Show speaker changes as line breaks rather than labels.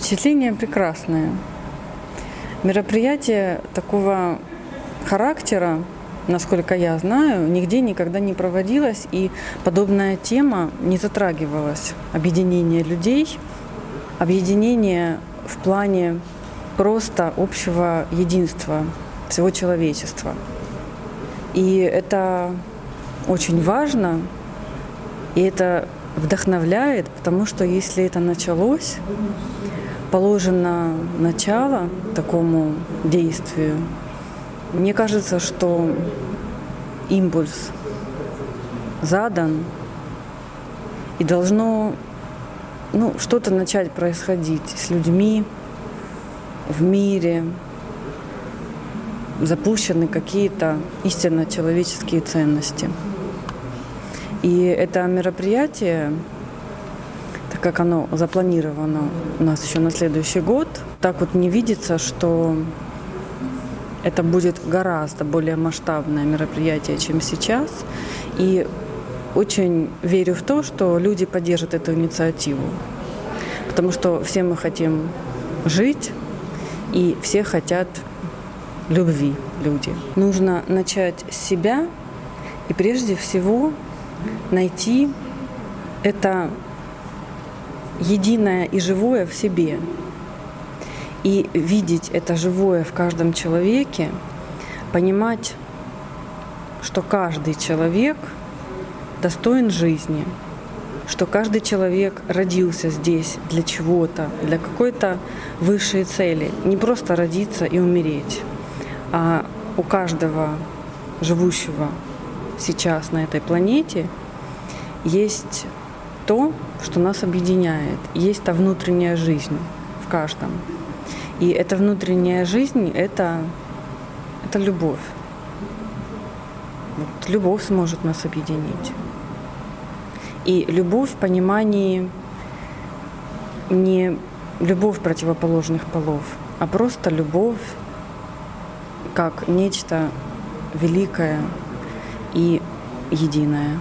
Впечатление прекрасное. Мероприятие такого характера, насколько я знаю, нигде никогда не проводилось, и подобная тема не затрагивалась. Объединение людей, объединение в плане просто общего единства всего человечества. И это очень важно, и это вдохновляет, потому что если это началось, положено начало такому действию, мне кажется, что импульс задан, и должно ну, что-то начать происходить с людьми в мире, запущены какие-то истинно человеческие ценности. И это мероприятие, так как оно запланировано у нас еще на следующий год, так вот не видится, что это будет гораздо более масштабное мероприятие, чем сейчас. И очень верю в то, что люди поддержат эту инициативу. Потому что все мы хотим жить, и все хотят любви люди. Нужно начать с себя и прежде всего найти это единое и живое в себе. И видеть это живое в каждом человеке, понимать, что каждый человек достоин жизни, что каждый человек родился здесь для чего-то, для какой-то высшей цели. Не просто родиться и умереть, а у каждого живущего сейчас на этой планете есть то, что нас объединяет. Есть та внутренняя жизнь в каждом. И эта внутренняя жизнь — это, это любовь. Вот любовь сможет нас объединить. И любовь в понимании не любовь противоположных полов, а просто любовь как нечто великое и единое.